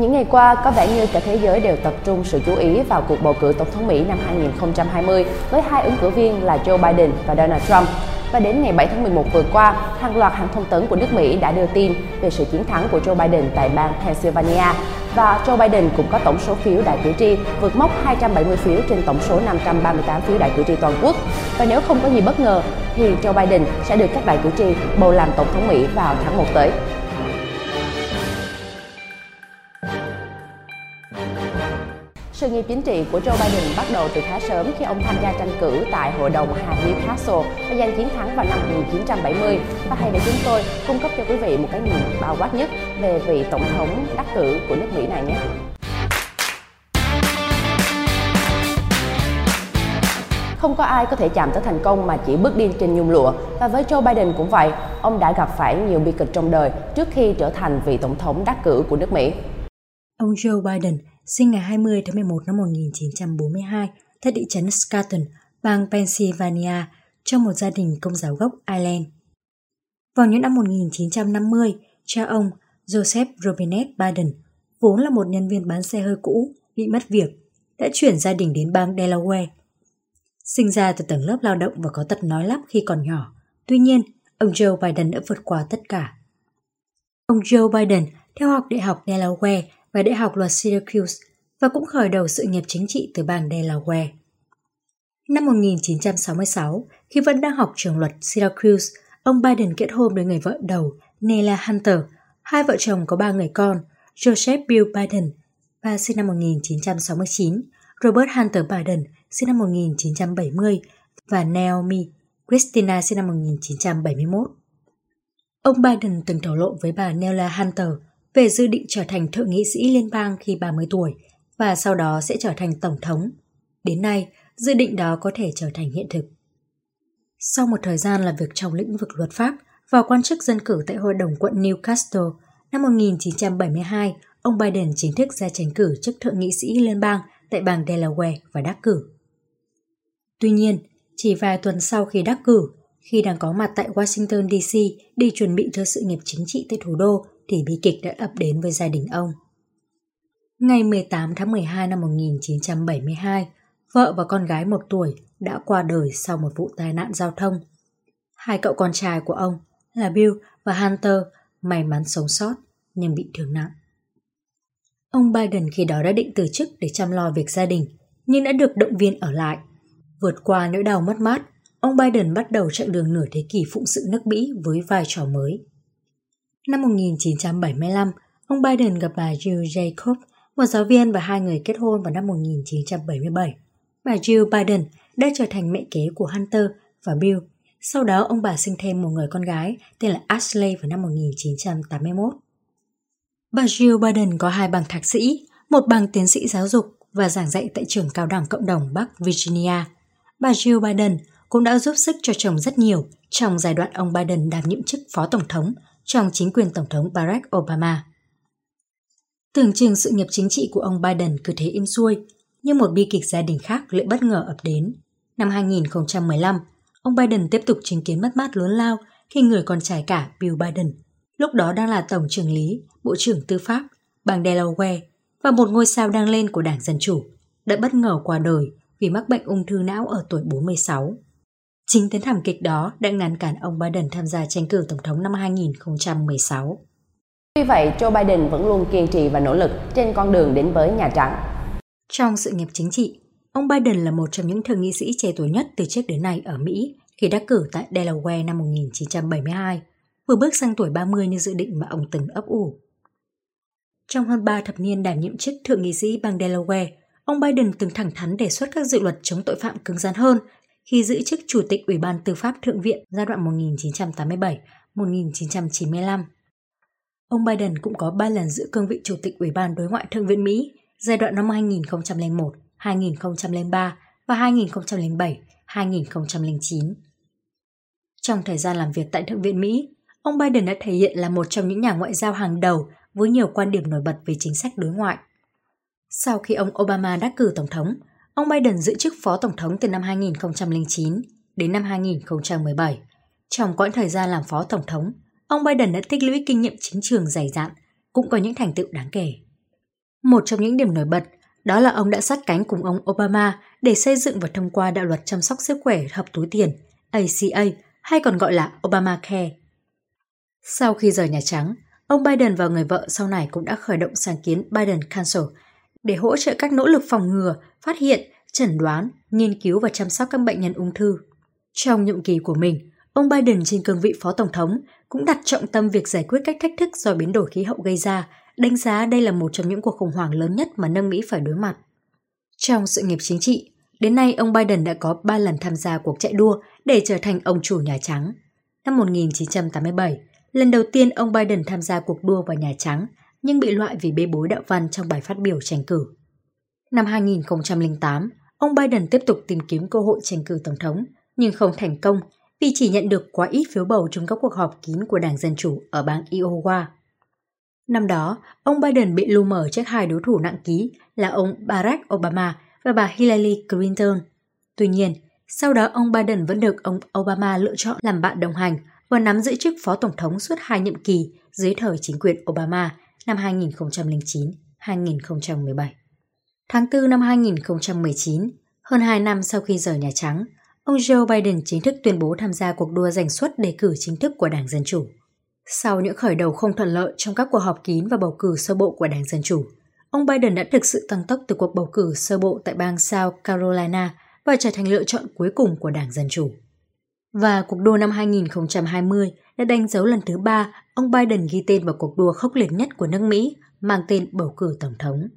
Những ngày qua, có vẻ như cả thế giới đều tập trung sự chú ý vào cuộc bầu cử tổng thống Mỹ năm 2020 với hai ứng cử viên là Joe Biden và Donald Trump. Và đến ngày 7 tháng 11 vừa qua, hàng loạt hãng thông tấn của nước Mỹ đã đưa tin về sự chiến thắng của Joe Biden tại bang Pennsylvania. Và Joe Biden cũng có tổng số phiếu đại cử tri vượt mốc 270 phiếu trên tổng số 538 phiếu đại cử tri toàn quốc. Và nếu không có gì bất ngờ, thì Joe Biden sẽ được các đại cử tri bầu làm tổng thống Mỹ vào tháng 1 tới. Sự nghiệp chính trị của Joe Biden bắt đầu từ khá sớm khi ông tham gia tranh cử tại Hội đồng hạt Newcastle và giành chiến thắng vào năm 1970. Và hãy để chúng tôi cung cấp cho quý vị một cái nhìn bao quát nhất về vị tổng thống đắc cử của nước Mỹ này nhé. Không có ai có thể chạm tới thành công mà chỉ bước đi trên nhung lụa. Và với Joe Biden cũng vậy, ông đã gặp phải nhiều bi kịch trong đời trước khi trở thành vị tổng thống đắc cử của nước Mỹ. Ông Joe Biden sinh ngày 20 tháng 11 năm 1942 tại thị trấn Scranton, bang Pennsylvania, trong một gia đình công giáo gốc Ireland. Vào những năm 1950, cha ông Joseph Robinette Biden, vốn là một nhân viên bán xe hơi cũ, bị mất việc, đã chuyển gia đình đến bang Delaware. Sinh ra từ tầng lớp lao động và có tật nói lắp khi còn nhỏ, tuy nhiên, ông Joe Biden đã vượt qua tất cả. Ông Joe Biden theo học Đại học Delaware và Đại học luật Syracuse và cũng khởi đầu sự nghiệp chính trị từ bang Delaware. Năm 1966, khi vẫn đang học trường luật Syracuse, ông Biden kết hôn với người vợ đầu Nella Hunter. Hai vợ chồng có ba người con, Joseph Bill Biden, ba sinh năm 1969, Robert Hunter Biden, sinh năm 1970 và Naomi Christina sinh năm 1971. Ông Biden từng thổ lộ với bà Nella Hunter về dự định trở thành thượng nghị sĩ liên bang khi 30 tuổi và sau đó sẽ trở thành tổng thống. Đến nay, dự định đó có thể trở thành hiện thực. Sau một thời gian làm việc trong lĩnh vực luật pháp và quan chức dân cử tại Hội đồng quận Newcastle, năm 1972, ông Biden chính thức ra tranh cử chức thượng nghị sĩ liên bang tại bang Delaware và đắc cử. Tuy nhiên, chỉ vài tuần sau khi đắc cử, khi đang có mặt tại Washington DC để chuẩn bị cho sự nghiệp chính trị tại thủ đô thì bi kịch đã ập đến với gia đình ông. Ngày 18 tháng 12 năm 1972, vợ và con gái một tuổi đã qua đời sau một vụ tai nạn giao thông. Hai cậu con trai của ông là Bill và Hunter may mắn sống sót nhưng bị thương nặng. Ông Biden khi đó đã định từ chức để chăm lo việc gia đình, nhưng đã được động viên ở lại. Vượt qua nỗi đau mất mát, ông Biden bắt đầu chặng đường nửa thế kỷ phụng sự nước Mỹ với vai trò mới. Năm 1975, ông Biden gặp bà Jill Jacob, một giáo viên và hai người kết hôn vào năm 1977. Bà Jill Biden đã trở thành mẹ kế của Hunter và Bill. Sau đó ông bà sinh thêm một người con gái tên là Ashley vào năm 1981. Bà Jill Biden có hai bằng thạc sĩ, một bằng tiến sĩ giáo dục và giảng dạy tại trường cao đẳng cộng đồng Bắc Virginia. Bà Jill Biden cũng đã giúp sức cho chồng rất nhiều trong giai đoạn ông Biden đảm nhiệm chức phó tổng thống trong chính quyền Tổng thống Barack Obama. Tưởng chừng sự nghiệp chính trị của ông Biden cứ thế im xuôi, nhưng một bi kịch gia đình khác lại bất ngờ ập đến. Năm 2015, ông Biden tiếp tục chứng kiến mất mát lớn lao khi người con trai cả Bill Biden, lúc đó đang là Tổng trưởng lý, Bộ trưởng Tư pháp, bang Delaware và một ngôi sao đang lên của Đảng Dân Chủ, đã bất ngờ qua đời vì mắc bệnh ung thư não ở tuổi 46. Chính tấn thảm kịch đó đã ngăn cản ông Biden tham gia tranh cử tổng thống năm 2016. Tuy vậy, Joe Biden vẫn luôn kiên trì và nỗ lực trên con đường đến với Nhà Trắng. Trong sự nghiệp chính trị, ông Biden là một trong những thượng nghị sĩ trẻ tuổi nhất từ trước đến nay ở Mỹ khi đắc cử tại Delaware năm 1972, vừa bước sang tuổi 30 như dự định mà ông từng ấp ủ. Trong hơn 3 thập niên đảm nhiệm chức thượng nghị sĩ bang Delaware, ông Biden từng thẳng thắn đề xuất các dự luật chống tội phạm cứng rắn hơn khi giữ chức Chủ tịch Ủy ban Tư pháp Thượng viện giai đoạn 1987-1995. Ông Biden cũng có 3 lần giữ cương vị Chủ tịch Ủy ban Đối ngoại Thượng viện Mỹ giai đoạn năm 2001, 2003 và 2007, 2009. Trong thời gian làm việc tại Thượng viện Mỹ, ông Biden đã thể hiện là một trong những nhà ngoại giao hàng đầu với nhiều quan điểm nổi bật về chính sách đối ngoại. Sau khi ông Obama đắc cử tổng thống, Ông Biden giữ chức phó tổng thống từ năm 2009 đến năm 2017. Trong quãng thời gian làm phó tổng thống, ông Biden đã tích lũy kinh nghiệm chính trường dày dặn, cũng có những thành tựu đáng kể. Một trong những điểm nổi bật đó là ông đã sát cánh cùng ông Obama để xây dựng và thông qua đạo luật chăm sóc sức khỏe hợp túi tiền ACA hay còn gọi là Obamacare. Sau khi rời Nhà Trắng, ông Biden và người vợ sau này cũng đã khởi động sáng kiến Biden Council để hỗ trợ các nỗ lực phòng ngừa, phát hiện, chẩn đoán, nghiên cứu và chăm sóc các bệnh nhân ung thư. Trong nhiệm kỳ của mình, ông Biden trên cương vị phó tổng thống cũng đặt trọng tâm việc giải quyết các thách thức do biến đổi khí hậu gây ra, đánh giá đây là một trong những cuộc khủng hoảng lớn nhất mà nước Mỹ phải đối mặt. Trong sự nghiệp chính trị, đến nay ông Biden đã có 3 lần tham gia cuộc chạy đua để trở thành ông chủ Nhà Trắng. Năm 1987, lần đầu tiên ông Biden tham gia cuộc đua vào Nhà Trắng nhưng bị loại vì bê bối đạo văn trong bài phát biểu tranh cử. Năm 2008, ông Biden tiếp tục tìm kiếm cơ hội tranh cử tổng thống nhưng không thành công vì chỉ nhận được quá ít phiếu bầu trong các cuộc họp kín của Đảng Dân Chủ ở bang Iowa. Năm đó, ông Biden bị lu mờ trước hai đối thủ nặng ký là ông Barack Obama và bà Hillary Clinton. Tuy nhiên, sau đó ông Biden vẫn được ông Obama lựa chọn làm bạn đồng hành và nắm giữ chức phó tổng thống suốt hai nhiệm kỳ dưới thời chính quyền Obama năm 2009-2017. Tháng 4 năm 2019, hơn 2 năm sau khi rời Nhà Trắng, ông Joe Biden chính thức tuyên bố tham gia cuộc đua giành suất đề cử chính thức của Đảng Dân Chủ. Sau những khởi đầu không thuận lợi trong các cuộc họp kín và bầu cử sơ bộ của Đảng Dân Chủ, ông Biden đã thực sự tăng tốc từ cuộc bầu cử sơ bộ tại bang South Carolina và trở thành lựa chọn cuối cùng của Đảng Dân Chủ. Và cuộc đua năm 2020 đã đánh dấu lần thứ ba ông Biden ghi tên vào cuộc đua khốc liệt nhất của nước Mỹ mang tên bầu cử tổng thống.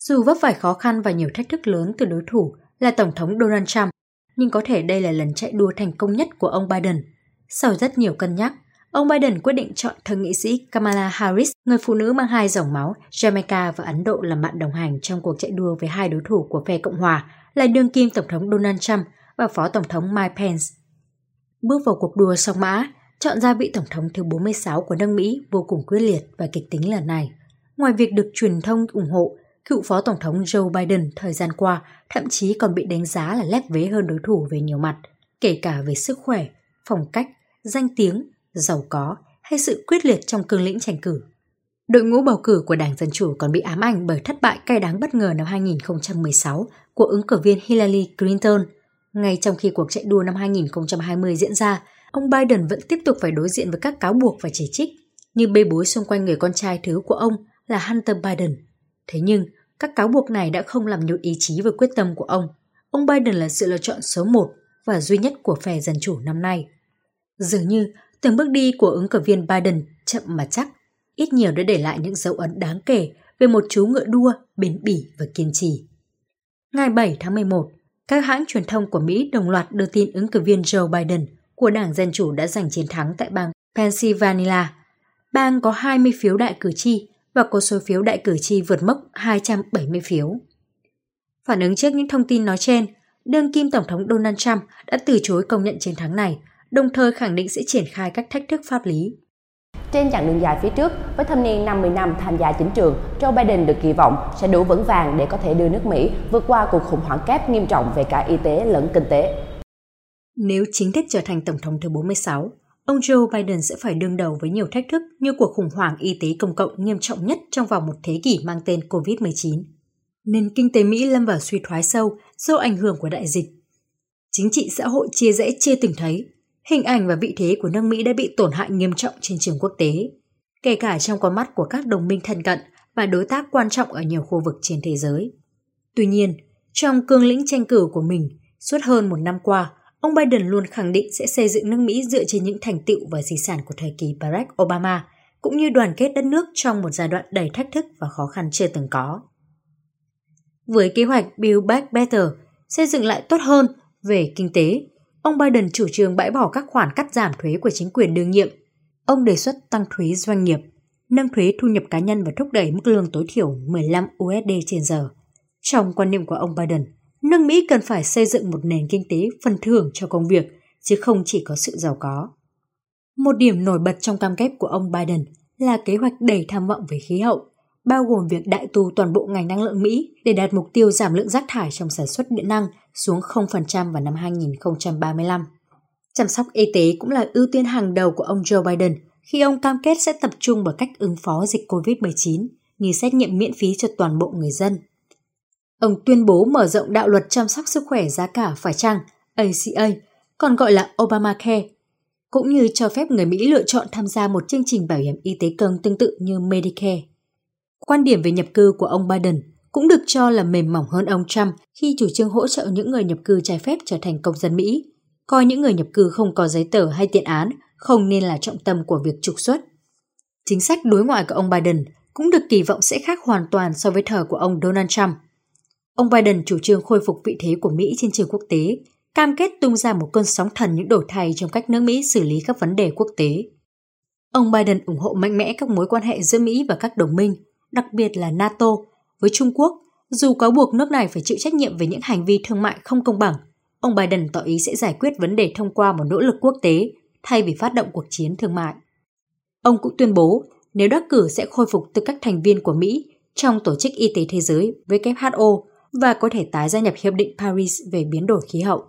Dù vấp phải khó khăn và nhiều thách thức lớn từ đối thủ là Tổng thống Donald Trump, nhưng có thể đây là lần chạy đua thành công nhất của ông Biden. Sau rất nhiều cân nhắc, ông Biden quyết định chọn thượng nghị sĩ Kamala Harris, người phụ nữ mang hai dòng máu Jamaica và Ấn Độ làm bạn đồng hành trong cuộc chạy đua với hai đối thủ của phe Cộng hòa là đương kim Tổng thống Donald Trump và Phó Tổng thống Mike Pence. Bước vào cuộc đua song mã, chọn ra vị Tổng thống thứ 46 của nước Mỹ vô cùng quyết liệt và kịch tính lần này. Ngoài việc được truyền thông ủng hộ, cựu Phó Tổng thống Joe Biden thời gian qua thậm chí còn bị đánh giá là lép vế hơn đối thủ về nhiều mặt, kể cả về sức khỏe, phong cách, danh tiếng, giàu có hay sự quyết liệt trong cương lĩnh tranh cử. Đội ngũ bầu cử của Đảng Dân Chủ còn bị ám ảnh bởi thất bại cay đáng bất ngờ năm 2016 của ứng cử viên Hillary Clinton. Ngay trong khi cuộc chạy đua năm 2020 diễn ra, ông Biden vẫn tiếp tục phải đối diện với các cáo buộc và chỉ trích, như bê bối xung quanh người con trai thứ của ông là Hunter Biden. Thế nhưng, các cáo buộc này đã không làm nhụt ý chí và quyết tâm của ông. Ông Biden là sự lựa chọn số một và duy nhất của phe Dân Chủ năm nay. Dường như, từng bước đi của ứng cử viên Biden chậm mà chắc, ít nhiều đã để lại những dấu ấn đáng kể về một chú ngựa đua bền bỉ và kiên trì. Ngày 7 tháng 11, các hãng truyền thông của Mỹ đồng loạt đưa tin ứng cử viên Joe Biden của Đảng Dân Chủ đã giành chiến thắng tại bang Pennsylvania. Bang có 20 phiếu đại cử tri và có số phiếu đại cử tri vượt mốc 270 phiếu. Phản ứng trước những thông tin nói trên, đương kim Tổng thống Donald Trump đã từ chối công nhận chiến thắng này, đồng thời khẳng định sẽ triển khai các thách thức pháp lý. Trên chặng đường dài phía trước, với thâm niên 50 năm tham gia chính trường, Joe Biden được kỳ vọng sẽ đủ vững vàng để có thể đưa nước Mỹ vượt qua cuộc khủng hoảng kép nghiêm trọng về cả y tế lẫn kinh tế. Nếu chính thức trở thành Tổng thống thứ 46, ông Joe Biden sẽ phải đương đầu với nhiều thách thức như cuộc khủng hoảng y tế công cộng nghiêm trọng nhất trong vòng một thế kỷ mang tên COVID-19. Nền kinh tế Mỹ lâm vào suy thoái sâu do ảnh hưởng của đại dịch. Chính trị xã hội chia rẽ chưa từng thấy. Hình ảnh và vị thế của nước Mỹ đã bị tổn hại nghiêm trọng trên trường quốc tế, kể cả trong con mắt của các đồng minh thân cận và đối tác quan trọng ở nhiều khu vực trên thế giới. Tuy nhiên, trong cương lĩnh tranh cử của mình, suốt hơn một năm qua, Ông Biden luôn khẳng định sẽ xây dựng nước Mỹ dựa trên những thành tựu và di sản của thời kỳ Barack Obama, cũng như đoàn kết đất nước trong một giai đoạn đầy thách thức và khó khăn chưa từng có. Với kế hoạch Build Back Better, xây dựng lại tốt hơn về kinh tế, ông Biden chủ trương bãi bỏ các khoản cắt giảm thuế của chính quyền đương nhiệm. Ông đề xuất tăng thuế doanh nghiệp, nâng thuế thu nhập cá nhân và thúc đẩy mức lương tối thiểu 15 USD trên giờ. Trong quan niệm của ông Biden, nước Mỹ cần phải xây dựng một nền kinh tế phần thưởng cho công việc, chứ không chỉ có sự giàu có. Một điểm nổi bật trong cam kết của ông Biden là kế hoạch đầy tham vọng về khí hậu, bao gồm việc đại tu toàn bộ ngành năng lượng Mỹ để đạt mục tiêu giảm lượng rác thải trong sản xuất điện năng xuống 0% vào năm 2035. Chăm sóc y tế cũng là ưu tiên hàng đầu của ông Joe Biden khi ông cam kết sẽ tập trung vào cách ứng phó dịch COVID-19 như xét nghiệm miễn phí cho toàn bộ người dân. Ông tuyên bố mở rộng đạo luật chăm sóc sức khỏe giá cả phải chăng ACA, còn gọi là Obamacare, cũng như cho phép người Mỹ lựa chọn tham gia một chương trình bảo hiểm y tế công tương tự như Medicare. Quan điểm về nhập cư của ông Biden cũng được cho là mềm mỏng hơn ông Trump khi chủ trương hỗ trợ những người nhập cư trái phép trở thành công dân Mỹ, coi những người nhập cư không có giấy tờ hay tiện án không nên là trọng tâm của việc trục xuất. Chính sách đối ngoại của ông Biden cũng được kỳ vọng sẽ khác hoàn toàn so với thời của ông Donald Trump. Ông Biden chủ trương khôi phục vị thế của Mỹ trên trường quốc tế, cam kết tung ra một cơn sóng thần những đổi thay trong cách nước Mỹ xử lý các vấn đề quốc tế. Ông Biden ủng hộ mạnh mẽ các mối quan hệ giữa Mỹ và các đồng minh, đặc biệt là NATO, với Trung Quốc, dù cáo buộc nước này phải chịu trách nhiệm về những hành vi thương mại không công bằng. Ông Biden tỏ ý sẽ giải quyết vấn đề thông qua một nỗ lực quốc tế thay vì phát động cuộc chiến thương mại. Ông cũng tuyên bố nếu đắc cử sẽ khôi phục tư cách thành viên của Mỹ trong Tổ chức Y tế Thế giới WHO và có thể tái gia nhập Hiệp định Paris về biến đổi khí hậu.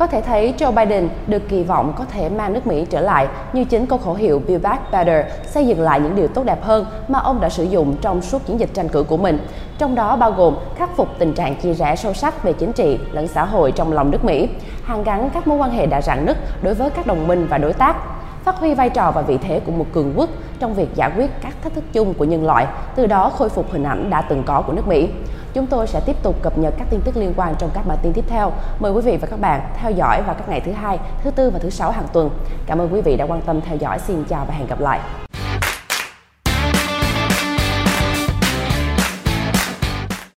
Có thể thấy Joe Biden được kỳ vọng có thể mang nước Mỹ trở lại như chính câu khẩu hiệu Build Back Better, xây dựng lại những điều tốt đẹp hơn mà ông đã sử dụng trong suốt chiến dịch tranh cử của mình, trong đó bao gồm khắc phục tình trạng chia rẽ sâu sắc về chính trị lẫn xã hội trong lòng nước Mỹ, hàn gắn các mối quan hệ đã rạn nứt đối với các đồng minh và đối tác, phát huy vai trò và vị thế của một cường quốc trong việc giải quyết các thách thức chung của nhân loại, từ đó khôi phục hình ảnh đã từng có của nước Mỹ. Chúng tôi sẽ tiếp tục cập nhật các tin tức liên quan trong các bản tin tiếp theo. Mời quý vị và các bạn theo dõi vào các ngày thứ hai, thứ tư và thứ sáu hàng tuần. Cảm ơn quý vị đã quan tâm theo dõi. Xin chào và hẹn gặp lại.